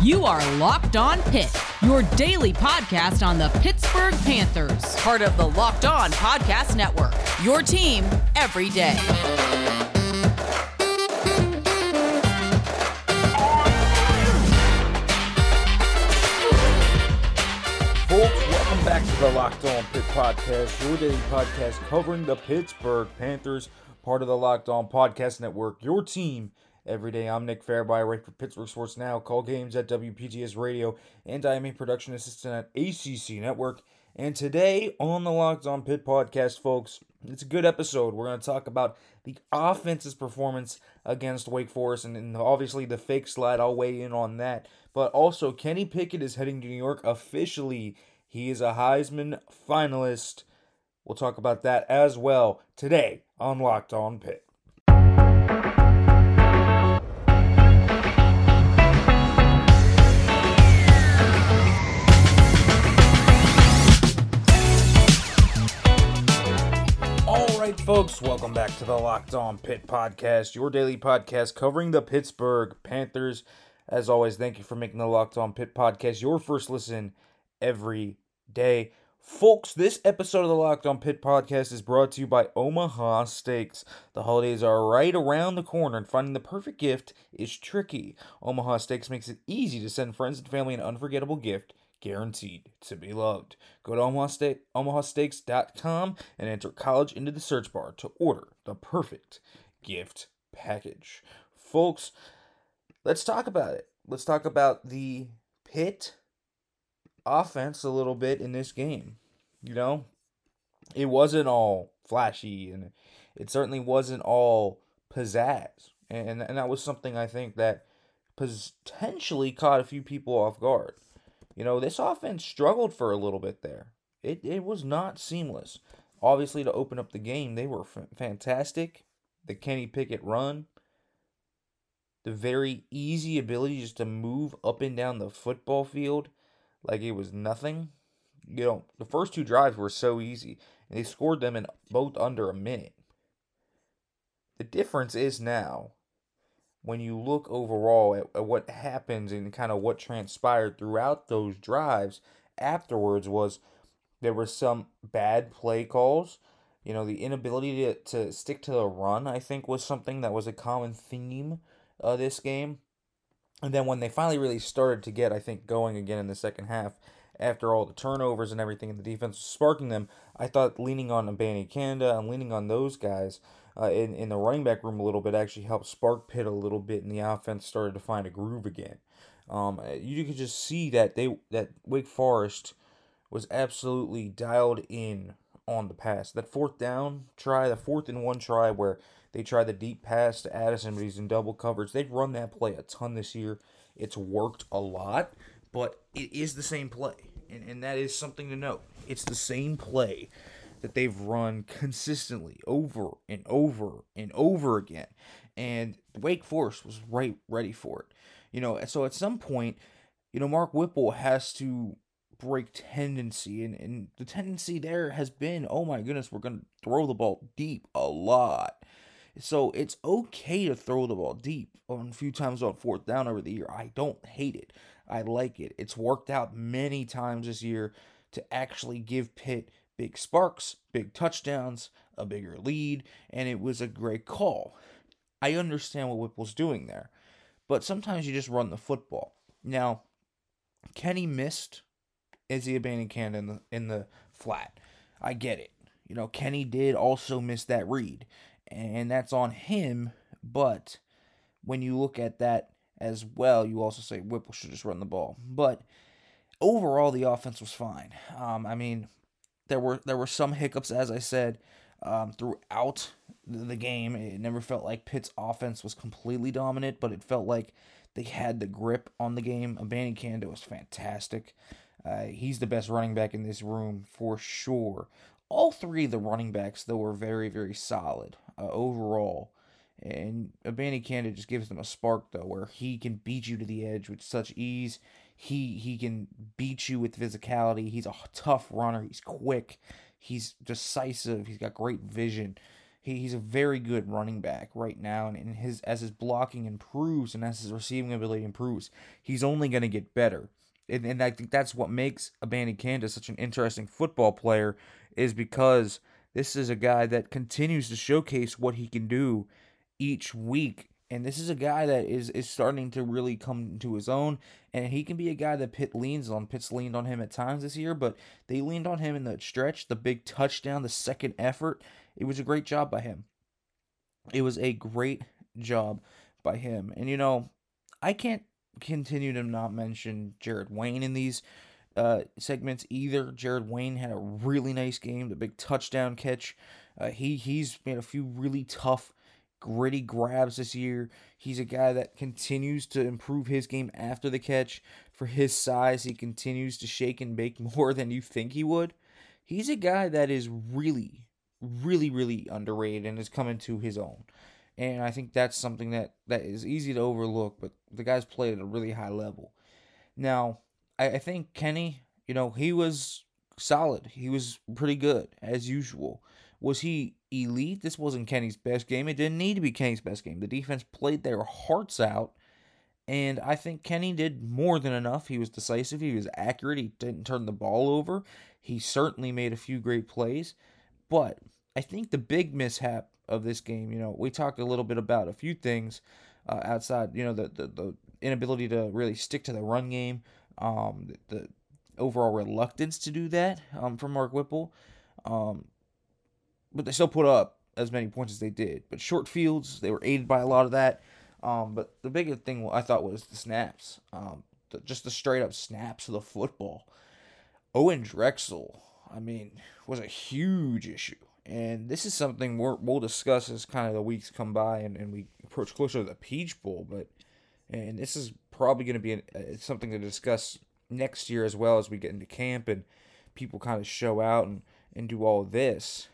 You are Locked On Pitt, your daily podcast on the Pittsburgh Panthers, part of the Locked On Podcast Network. Your team every day. Welcome back to the Locked On Pitt Podcast, your daily podcast covering the Pittsburgh Panthers, part of the Locked On Podcast Network, your team every day. I'm Nick Fairby, write for Pittsburgh Sports Now, call games at WPGS Radio, and I am a production assistant at ACC Network. And today on the Locked On Pitt podcast, folks, it's a good episode. We're going to talk about the offense's performance against Wake Forest and, and obviously the fake slide. I'll weigh in on that. But also, Kenny Pickett is heading to New York officially. He is a Heisman finalist. We'll talk about that as well today on Locked On Pitt. Folks, welcome back to the Locked On Pitt podcast, your daily podcast covering the Pittsburgh Panthers. As always, thank you for making the Locked On Pitt podcast your first listen every day. Folks, this episode of the Locked On Pitt podcast is brought to you by Omaha Steaks. The holidays are right around the corner, and finding the perfect gift is tricky. Omaha Steaks makes it easy to send friends and family an unforgettable gift guaranteed to be loved. Go to Omaha Steak, omahasteaks.com and enter college into the search bar to order the perfect gift package. Folks, let's talk about it. Let's talk about the Pitt offense a little bit in this game. You know, it wasn't all flashy and it certainly wasn't all pizzazz. And, and that was something I think that potentially caught a few people off guard. You know, this offense struggled for a little bit there. It, it was not seamless. Obviously, to open up the game, they were f- fantastic. The Kenny Pickett run, the very easy ability just to move up and down the football field like it was nothing. You know, the first two drives were so easy, and they scored them in both under a minute. The difference is now when you look overall at, at what happens and kind of what transpired throughout those drives afterwards was there were some bad play calls. You know, the inability to, to stick to the run, I think, was something that was a common theme of this game. And then when they finally really started to get, I think, going again in the second half, after all the turnovers and everything, and the defense sparking them, I thought leaning on Abanikanda and leaning on those guys uh, in, in the running back room a little bit actually helped spark Pitt a little bit, and the offense started to find a groove again. Um, you could just see that they that Wake Forest was absolutely dialed in on the pass. That fourth down try, the fourth and one try where they tried the deep pass to Addison, but he's in double coverage. They've run that play a ton this year. It's worked a lot, but it is the same play. And, and that is something to note. It's the same play that they've run consistently over and over and over again. And Wake Forest was right ready for it. You know, so at some point, you know, Mark Whipple has to break tendency and, and the tendency there has been, oh my goodness, we're gonna throw the ball deep a lot. So it's okay to throw the ball deep on a few times on fourth down over the year. I don't hate it. I like it. It's worked out many times this year to actually give Pitt big sparks, big touchdowns, a bigger lead, and it was a great call. I understand what Whipple's doing there, but sometimes you just run the football. Now, Kenny missed Izzy Abanikanda in the in the flat. I get it. You know, Kenny did also miss that read, and that's on him. But when you look at that as well, you also say Whipple should just run the ball. But overall, the offense was fine. Um, I mean, there were there were some hiccups, as I said, um, throughout the game. It never felt like Pitt's offense was completely dominant, but it felt like they had the grip on the game. Abanikanda was fantastic. Uh, he's the best running back in this room for sure. All three of the running backs, though, were very, very solid uh, overall. And Abanikanda just gives them a spark, though, where he can beat you to the edge with such ease. He he can beat you with physicality. He's a tough runner. He's quick. He's decisive. He's got great vision. he, he's a very good running back right now, and, and his as his blocking improves and as his receiving ability improves, he's only going to get better. And, and I think that's what makes Abanikanda such an interesting football player, is because this is a guy that continues to showcase what he can do each week. And this is a guy that is, is starting to really come to his own. And he can be a guy that Pitt leans on. Pitt's leaned on him at times this year, but they leaned on him in the stretch, the big touchdown, the second effort. It was a great job by him. It was a great job by him. And you know, I can't continue to not mention Jared Wayne in these uh, segments either. Jared Wayne had a really nice game, the big touchdown catch. Uh, he he's made a few really tough, gritty grabs this year. He's a guy that continues to improve his game after the catch. For his size, he continues to shake and bake more than you think he would. He's a guy that is really, really, really underrated and is coming to his own. And I think that's something that, that is easy to overlook, but the guy's played at a really high level. Now, I, I think Kenny, you know, he was solid. He was pretty good, as usual. Was he elite? This wasn't Kenny's best game. It didn't need to be Kenny's best game. The defense played their hearts out. And I think Kenny did more than enough. He was decisive. He was accurate. He didn't turn the ball over. He certainly made a few great plays. But I think the big mishap of this game, you know, we talked a little bit about a few things uh, outside, you know, the, the, the inability to really stick to the run game, um, the, the overall reluctance to do that um, from Mark Whipple. Um, but they still put up as many points as they did. But short fields, they were aided by a lot of that. Um, but the biggest thing I thought was the snaps, um, the, just the straight up snaps of the football. Owen Drexel, I mean, was a huge issue. And this is something we will discuss as kind of the weeks come by and, and we approach closer to the Peach Bowl. But and this is probably going to be an, uh, something to discuss next year as well as we get into camp and people kind of show out and, and do all this.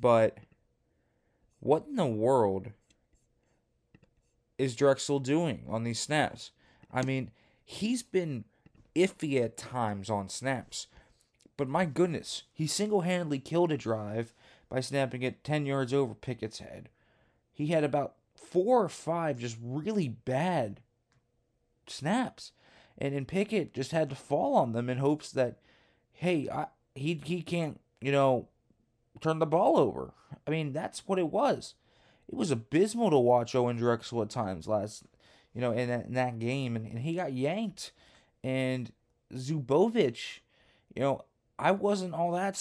But what in the world is Drexel doing on these snaps? I mean, he's been iffy at times on snaps. But my goodness, he single handedly killed a drive by snapping it 10 yards over Pickett's head. He had about four or five just really bad snaps. And then Pickett just had to fall on them in hopes that, hey, I, he, he can't, you know, turn the ball over. I mean, that's what it was. It was abysmal to watch Owen Drexel at times last, you know, in that, in that game. And, and he got yanked. And Zubovich, you know, I wasn't all that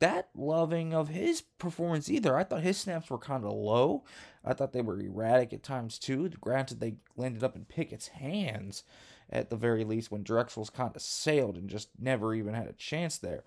that loving of his performance either. I thought his snaps were kind of low. I thought they were erratic at times too. Granted, they landed up in Pickett's hands at the very least when Drexel's kind of sailed and just never even had a chance there.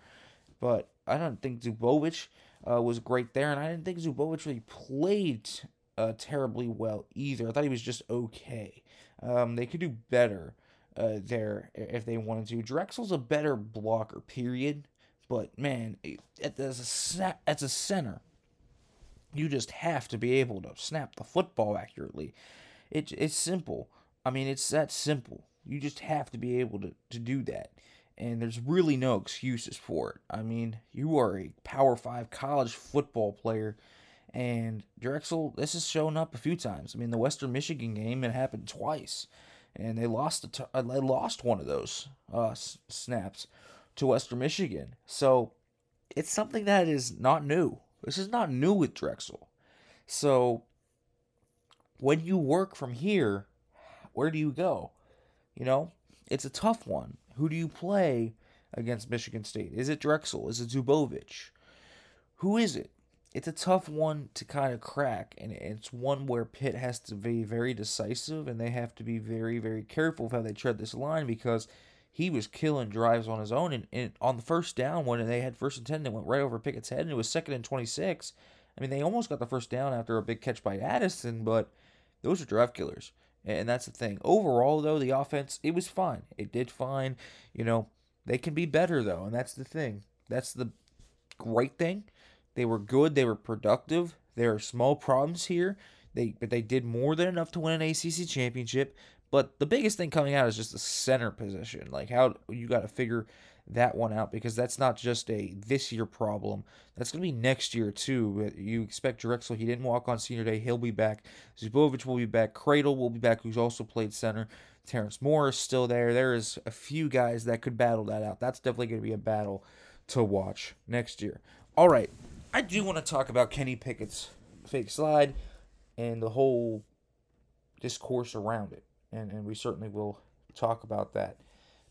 But I don't think Zubovich uh, was great there, and I didn't think Zubovich really played uh, terribly well either. I thought he was just okay. Um, they could do better uh, there if they wanted to. Drexel's a better blocker, period. But man, the snap, as a center, you just have to be able to snap the football accurately. It, it's simple. I mean, it's that simple. You just have to be able to, to do that. And there's really no excuses for it. I mean, you are a Power 5 college football player. And Drexel, this has shown up a few times. I mean, the Western Michigan game, it happened twice. And they lost, a t- uh, they lost one of those uh, snaps to Western Michigan. So it's something that is not new. This is not new with Drexel. So when you work from here, where do you go? You know, it's a tough one. Who do you play against Michigan State? Is it Drexel? Is it Zubovich? Who is it? It's a tough one to kind of crack, and it's one where Pitt has to be very decisive, and they have to be very, very careful of how they tread this line because he was killing drives on his own. And, and on the first down, when they had first and 10, they went right over Pickett's head, and it was second and 26. I mean, they almost got the first down after a big catch by Addison, but those are drive killers. And that's the thing. Overall, though, the offense, it was fine. It did fine. You know, they can be better, though, and that's the thing. That's the great thing. They were good. They were productive. There are small problems here. They but they did more than enough to win an ACC championship. But the biggest thing coming out is just the center position. Like how you got to figure that one out because that's not just a this year problem. That's going to be next year too. Uh, you expect Drexel, he didn't walk on senior day. He'll be back. Zubovich will be back. Kradel will be back, who's also played center. Terrence Morris still there. There is a few guys that could battle that out. That's definitely going to be a battle to watch next year. All right. I do want to talk about Kenny Pickett's fake slide and the whole discourse around it. And, and we certainly will talk about that.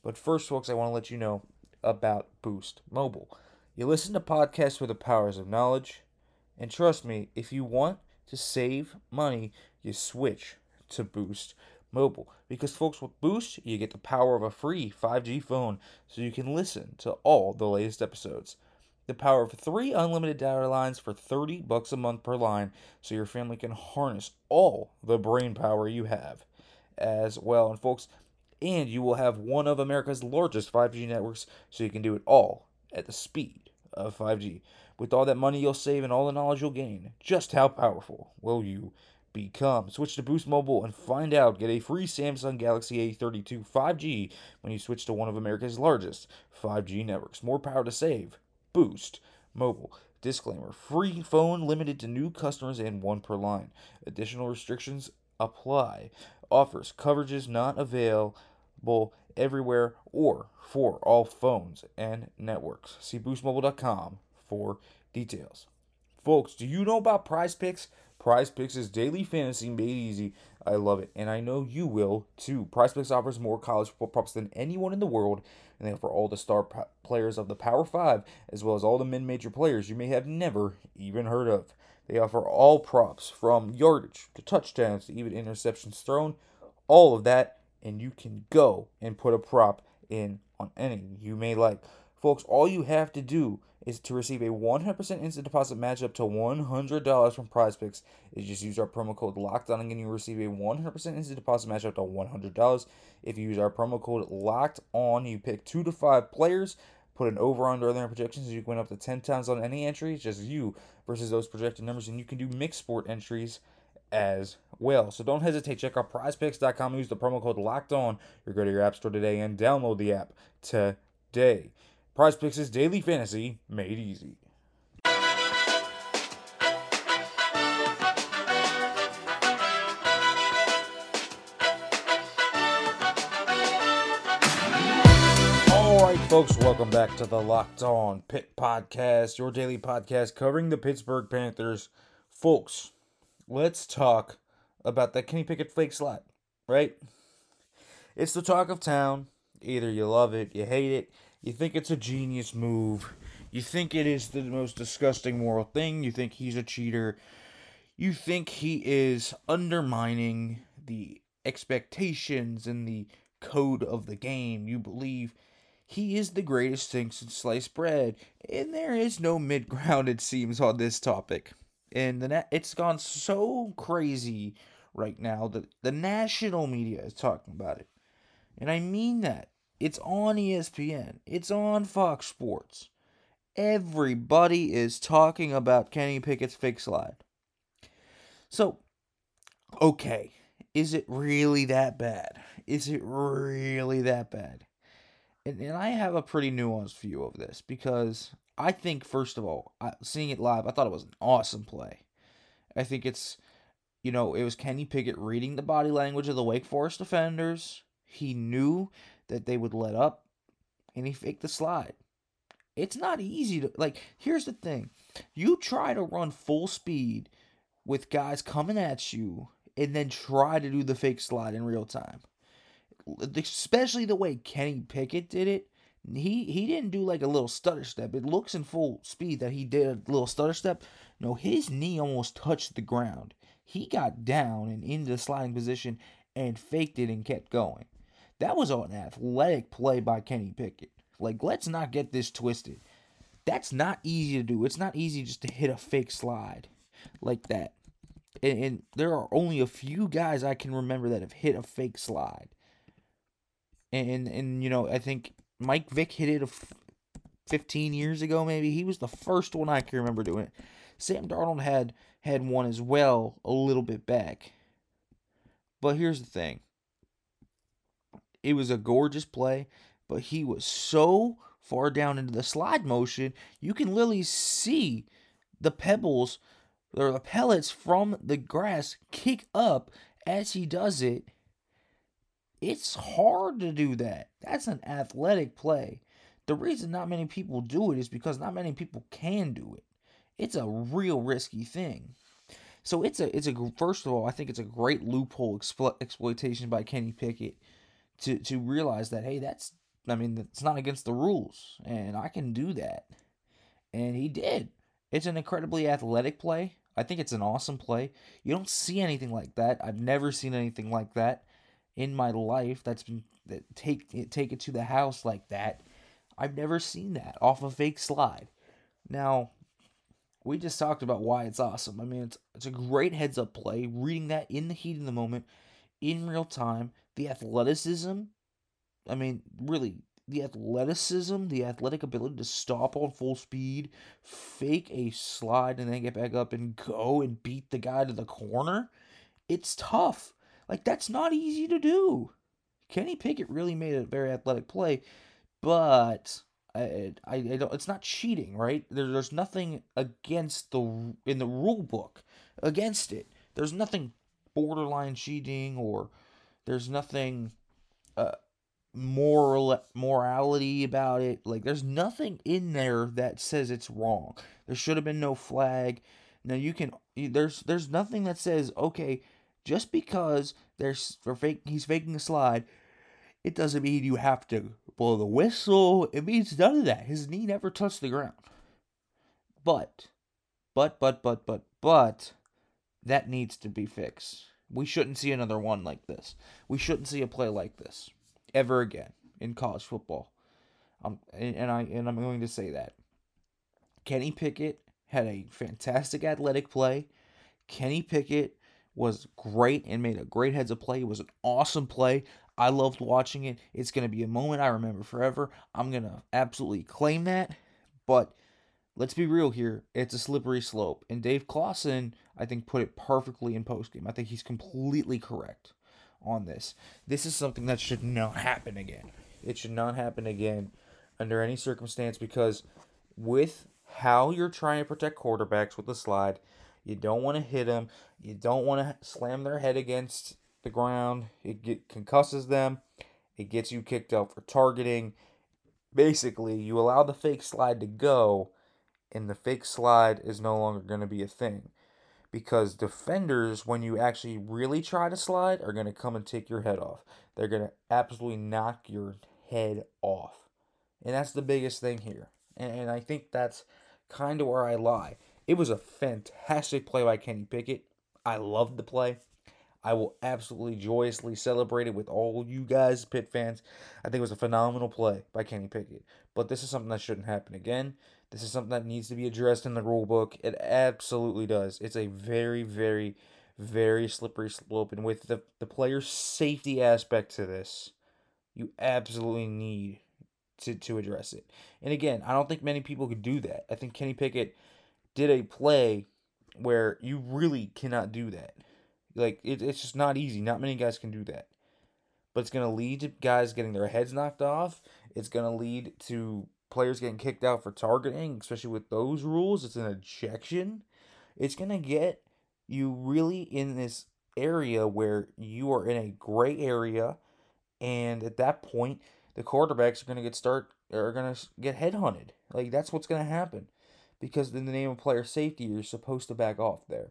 But first, folks, I want to let you know about Boost Mobile. You listen to podcasts for the powers of knowledge, and trust me, if you want to save money, you switch to Boost Mobile. Because, folks, with Boost, you get the power of a free 5G phone so you can listen to all the latest episodes. The power of three unlimited data lines for 30 bucks a month per line so your family can harness all the brain power you have as well. And, folks, and you will have one of America's largest 5G networks so you can do it all at the speed of 5G. With all that money you'll save and all the knowledge you'll gain, just how powerful will you become? Switch to Boost Mobile and find out. Get a free Samsung Galaxy A32 5G when you switch to one of America's largest 5G networks. More power to save. Boost Mobile. Disclaimer free phone limited to new customers and one per line. Additional restrictions apply. Offers coverages not available everywhere or for all phones and networks. See boostmobile.com for details. Folks, do you know about Prize Picks? Prize Picks is daily fantasy made easy. I love it, and I know you will too. Prize Picks offers more college football props than anyone in the world, and they offer all the star players of the Power Five, as well as all the mid major players you may have never even heard of. They offer all props from yardage to touchdowns to even interceptions thrown, all of that and you can go and put a prop in on any you may like. Folks, all you have to do is to receive a 100% instant deposit match up to $100 from Prize Picks. Is just use our promo code Locked On again. You receive a 100% instant deposit match up to $100. If you use our promo code Locked On, you pick two to five players. Put an over under their projections. You can win up to 10 times on any entry. It's just you versus those projected numbers. And you can do mixed sport entries as well. So don't hesitate. Check out prizepicks.com. Use the promo code locked on. Or go to your app store today and download the app today. Prize Picks is daily fantasy made easy. Folks, welcome back to the Locked On Pitt Podcast, your daily podcast covering the Pittsburgh Panthers. Folks, let's talk about that Kenny Pickett fake slot, right? It's the talk of town. Either you love it, you hate it, you think it's a genius move, you think it is the most disgusting moral thing, you think he's a cheater, you think he is undermining the expectations and the code of the game. You believe he is the greatest thing since sliced bread, and there is no mid ground, it seems, on this topic and the na- it's gone so crazy right now that the national media is talking about it. And I mean that. It's on ESPN. It's on Fox Sports. Everybody is talking about Kenny Pickett's fake slide. So, okay, is it really that bad? Is it really that bad? And, and I have a pretty nuanced view of this because I think first of all, seeing it live, I thought it was an awesome play. I think it's, you know, it was Kenny Pickett reading the body language of the Wake Forest defenders. He knew that they would let up, and he faked the slide. It's not easy to like. Here's the thing: you try to run full speed with guys coming at you, and then try to do the fake slide in real time. Especially the way Kenny Pickett did it he he didn't do like a little stutter step. It looks in full speed that he did a little stutter step. No, his knee almost touched the ground. He got down and into the sliding position and faked it and kept going. That was an athletic play by Kenny Pickett. Like, let's not get this twisted. That's not easy to do. It's not easy just to hit a fake slide like that. And, and there are only a few guys I can remember that have hit a fake slide. And and you know, I think Mike Vick hit it 15 years ago, maybe. He was the first one I can remember doing it. Sam Darnold had had one as well a little bit back. But here's the thing. It was a gorgeous play, but he was so far down into the slide motion, you can literally see the pebbles or the pellets from the grass kick up as he does it. It's hard to do that. That's an athletic play. The reason not many people do it is because not many people can do it. It's a real risky thing. So it's a it's a first of all, I think it's a great loophole explo- exploitation by Kenny Pickett to to realize that hey, that's I mean, it's not against the rules and I can do that. And he did. It's an incredibly athletic play. I think it's an awesome play. You don't see anything like that. I've never seen anything like that in my life that's been that take it take it to the house like that. I've never seen that off a fake slide. Now, we just talked about why it's awesome. I mean, it's it's a great heads up play. Reading that in the heat of the moment, in real time, the athleticism. I mean, really, the athleticism, the athletic ability to stop on full speed, fake a slide, and then get back up and go and beat the guy to the corner. It's tough. Like that's not easy to do. Kenny Pickett really made a very athletic play, but I, I, I don't. It's not cheating, right? There, there's nothing against the in the rule book against it. There's nothing borderline cheating or there's nothing uh moral morality about it. Like there's nothing in there that says it's wrong. There should have been no flag. Now you can there's there's nothing that says okay, just because there's for fake he's faking a slide, it doesn't mean you have to blow the whistle. It means none of that. His knee never touched the ground. But, but, but, but, but, but, that needs to be fixed. We shouldn't see another one like this. We shouldn't see a play like this ever again in college football. Um, and, and I and I'm going to say that Kenny Pickett had a fantastic athletic play. Kenny Pickett was great and made a great heads of play. It was an awesome play. I loved watching it. It's going to be a moment I remember forever. I'm going to absolutely claim that. But let's be real here. It's a slippery slope. And Dave Clawson, I think, put it perfectly in postgame. I think he's completely correct on this. This is something that should not happen again. It should not happen again under any circumstance because with how you're trying to protect quarterbacks with the slide, you don't want to hit them. You don't want to slam their head against the ground. It get, concusses them. It gets you kicked out for targeting. Basically, you allow the fake slide to go, and the fake slide is no longer going to be a thing. Because defenders, when you actually really try to slide, are going to come and take your head off. They're going to absolutely knock your head off. And that's the biggest thing here. And, and I think that's kind of where I lie. It was a fantastic play by Kenny Pickett. I loved the play. I will absolutely joyously celebrate it with all you guys, Pitt fans. I think it was a phenomenal play by Kenny Pickett. But this is something that shouldn't happen again. This is something that needs to be addressed in the rule book. It absolutely does. It's a very, very, very slippery slope. And with the, the player safety aspect to this, you absolutely need to, to address it. And again, I don't think many people could do that. I think Kenny Pickett did a play where you really cannot do that. Like it, it's just not easy. Not many guys can do that. But it's gonna lead to guys getting their heads knocked off. It's gonna lead to players getting kicked out for targeting, especially with those rules. It's an ejection. It's gonna get you really in this area where you are in a gray area, and at that point, the quarterbacks are gonna get start are gonna get headhunted. Like that's what's gonna happen, because in the name of player safety, you're supposed to back off there.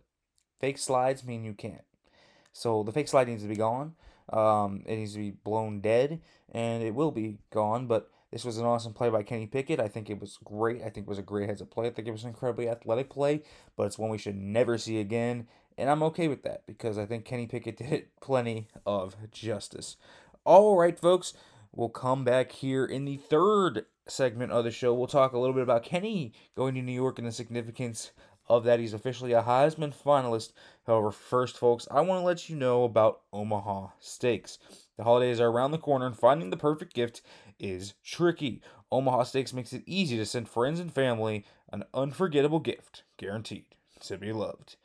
Fake slides mean you can't. So the fake slide needs to be gone. Um, it needs to be blown dead, and it will be gone. But this was an awesome play by Kenny Pickett. I think it was great. I think it was a great heads up play. I think it was an incredibly athletic play, but it's one we should never see again. And I'm okay with that because I think Kenny Pickett did plenty of justice. All right, folks, we'll come back here in the third segment of the show. We'll talk a little bit about Kenny going to New York and the significance of that. He's officially a Heisman finalist. However, first, folks, I want to let you know about Omaha Steaks. The holidays are around the corner, and finding the perfect gift is tricky. Omaha Steaks makes it easy to send friends and family an unforgettable gift, guaranteed to be loved.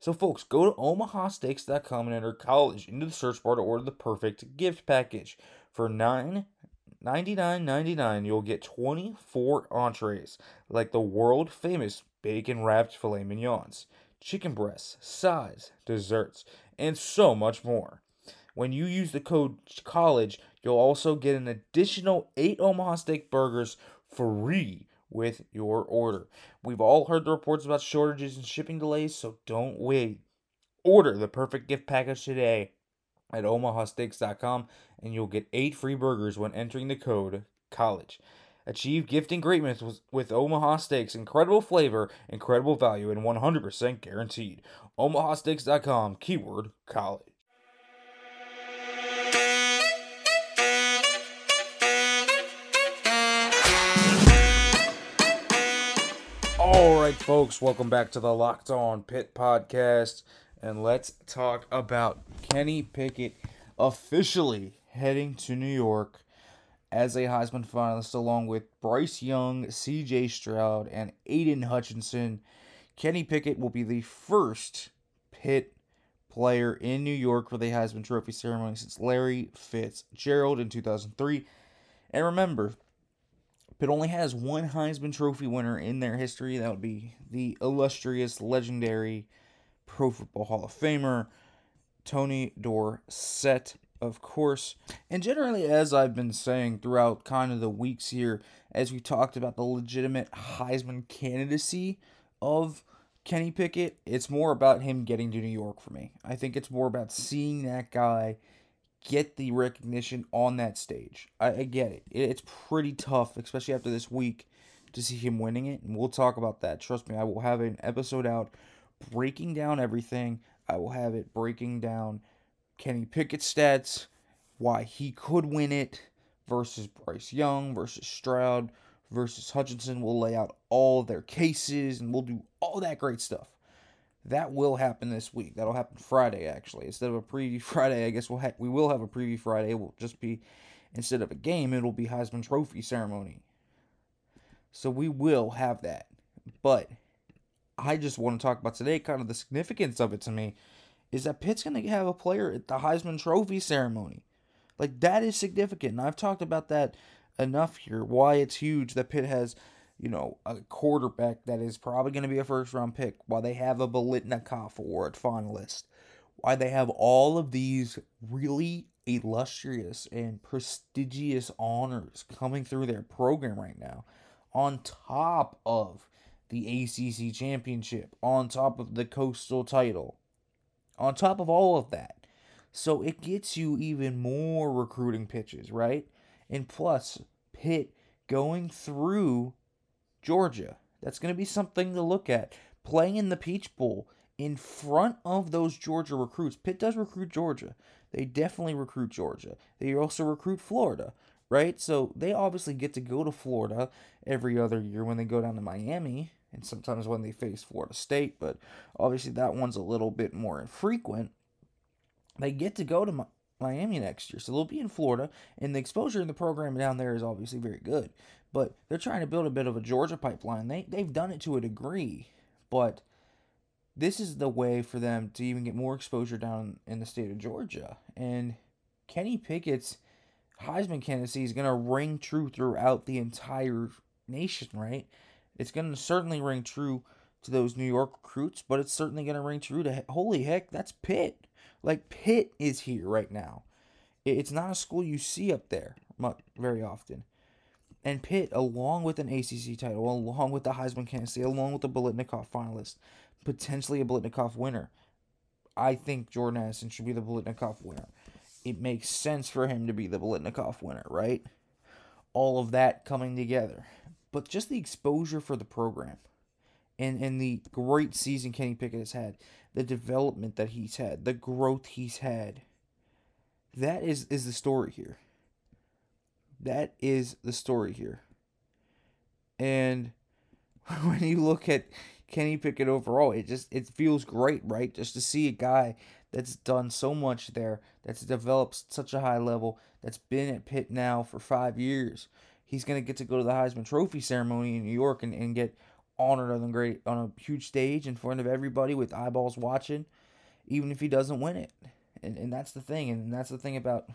So, folks, go to omahasteaks.com and enter college into the search bar to order the perfect gift package. For nine $99.99, you'll get 24 entrees, like the world famous bacon wrapped filet mignons, chicken breasts, sides, desserts, and so much more. When you use the code COLLEGE, you'll also get an additional 8 Omaha Steak burgers free with your order. We've all heard the reports about shortages and shipping delays, so don't wait. Order the perfect gift package today at omahasteaks.com and you'll get 8 free burgers when entering the code COLLEGE. Achieve gifting greatness with, with Omaha Steaks. Incredible flavor, incredible value, and 100% guaranteed. omahasteaks.com, keyword college. All right, folks, welcome back to the Locked On Pitt podcast. And let's talk about Kenny Pickett officially heading to New York as a Heisman finalist, along with Bryce Young, CJ Stroud, and Aidan Hutchinson. Kenny Pickett will be the first Pitt player in New York for the Heisman Trophy ceremony since Larry Fitzgerald in 2003. And remember, Pitt only has one Heisman Trophy winner in their history. That would be the illustrious, legendary Pro Football Hall of Famer, Tony Dorsett, of course. And generally, as I've been saying throughout kind of the weeks here, as we talked about the legitimate Heisman candidacy of Kenny Pickett, it's more about him getting to New York for me. I think it's more about seeing that guy get the recognition on that stage. I, I get it. It's pretty tough, especially after this week, to see him winning it. And we'll talk about that. Trust me, I will have an episode out breaking down everything. I will have it breaking down Kenny Pickett's stats, why he could win it versus Bryce Young versus Stroud versus Hutchinson. We'll lay out all their cases and we'll do all that great stuff. That will happen this week. That'll happen Friday, actually. Instead of a preview Friday, I guess we'll ha- we will have a preview Friday. It will just be instead of a game, it'll be Heisman Trophy ceremony. So we will have that. But I just want to talk about today, kind of the significance of it to me, is that Pitt's going to have a player at the Heisman Trophy ceremony. Like that is significant. And I've talked about that enough here. Why it's huge that Pitt has you know, a quarterback that is probably going to be a first round pick, why they have a Biletnikoff Award finalist, why they have all of these really illustrious and prestigious honors coming through their program right now, on top of the ACC championship, on top of the coastal title, on top of all of that. So it gets you even more recruiting pitches, right? And plus, Pitt going through Georgia. That's going to be something to look at. Playing in the Peach Bowl in front of those Georgia recruits. Pitt does recruit Georgia. They definitely recruit Georgia. They also recruit Florida, right? So they obviously get to go to Florida every other year when they go down to Miami and sometimes when they face Florida State, but obviously that one's a little bit more infrequent. They get to go to Miami next year, so they'll be in Florida, and the exposure in the program down there is obviously very good but they're trying to build a bit of a Georgia pipeline. They they've done it to a degree, but this is the way for them to even get more exposure down in the state of Georgia. And Kenny Pickett's Heisman candidacy is going to ring true throughout the entire nation, right? It's going to certainly ring true to those New York recruits, but it's certainly going to ring true to holy heck, that's Pitt. Like Pitt is here right now. It's not a school you see up there very often. And Pitt, along with an ACC title, along with the Heisman candidacy, along with the Biletnikoff finalist, potentially a Biletnikoff winner. I think Jordan Addison should be the Biletnikoff winner. It makes sense for him to be the Biletnikoff winner, right? All of that coming together. But just the exposure for the program and, and the great season Kenny Pickett has had, the development that he's had, the growth he's had. That is, is the story here. That is the story here. And when you look at Kenny Pickett overall, it just it feels great, right? Just to see a guy that's done so much there, that's developed such a high level, that's been at Pitt now for five years. He's gonna get to go to the Heisman Trophy ceremony in New York and, and get honored on a great on a huge stage in front of everybody with eyeballs watching, even if he doesn't win it. And and that's the thing, and that's the thing about,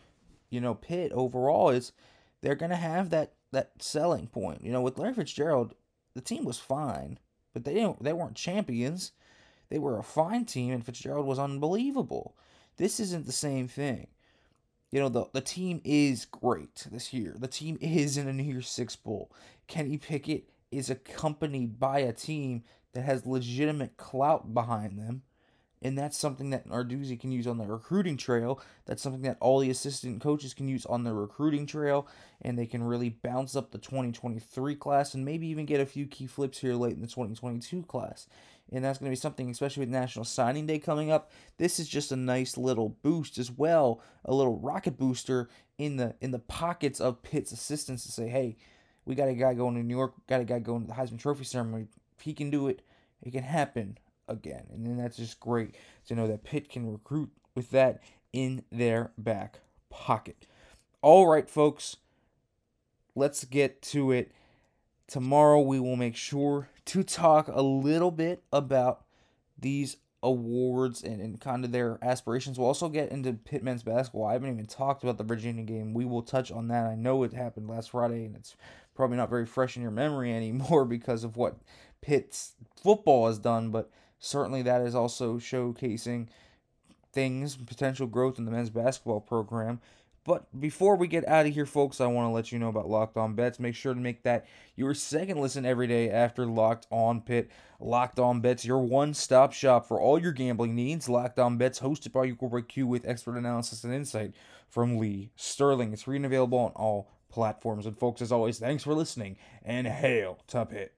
you know, Pitt overall is they're going to have that that selling point. You know, with Larry Fitzgerald, the team was fine, but they didn't they weren't champions. They were a fine team and Fitzgerald was unbelievable. This isn't the same thing. You know, the the team is great this year. The team is in a New Year's Six Bowl. Kenny Pickett is accompanied by a team that has legitimate clout behind them and that's something that Narduzzi can use on the recruiting trail. That's something that all the assistant coaches can use on the recruiting trail, and they can really bounce up the 2023 class and maybe even get a few key flips here late in the 2022 class. And that's going to be something, especially with National Signing Day coming up. This is just a nice little boost as well, a little rocket booster in the in the pockets of Pitt's assistants to say, hey, we got a guy going to New York, got a guy going to the Heisman Trophy ceremony. If he can do it, it can happen again. And then that's just great to know that Pitt can recruit with that in their back pocket. All right, folks, let's get to it. Tomorrow we will make sure to talk a little bit about these awards and, and kind of their aspirations. We'll also get into Pitt men's basketball. I haven't even talked about the Virginia game. We will touch on that. I know it happened last Friday and it's probably not very fresh in your memory anymore because of what Pitt's football has done, but certainly that is also showcasing things, potential growth in the men's basketball program. But before we get out of here, folks, I want to let you know about Locked On Bets. Make sure to make that your second listen every day after Locked On Pitt. Locked On Bets, your one stop shop for all your gambling needs. Locked On Bets, hosted by corporate Q with expert analysis and insight from Lee Sterling. It's free and available on all platforms. And, folks, as always, thanks for listening and hail to Pitt.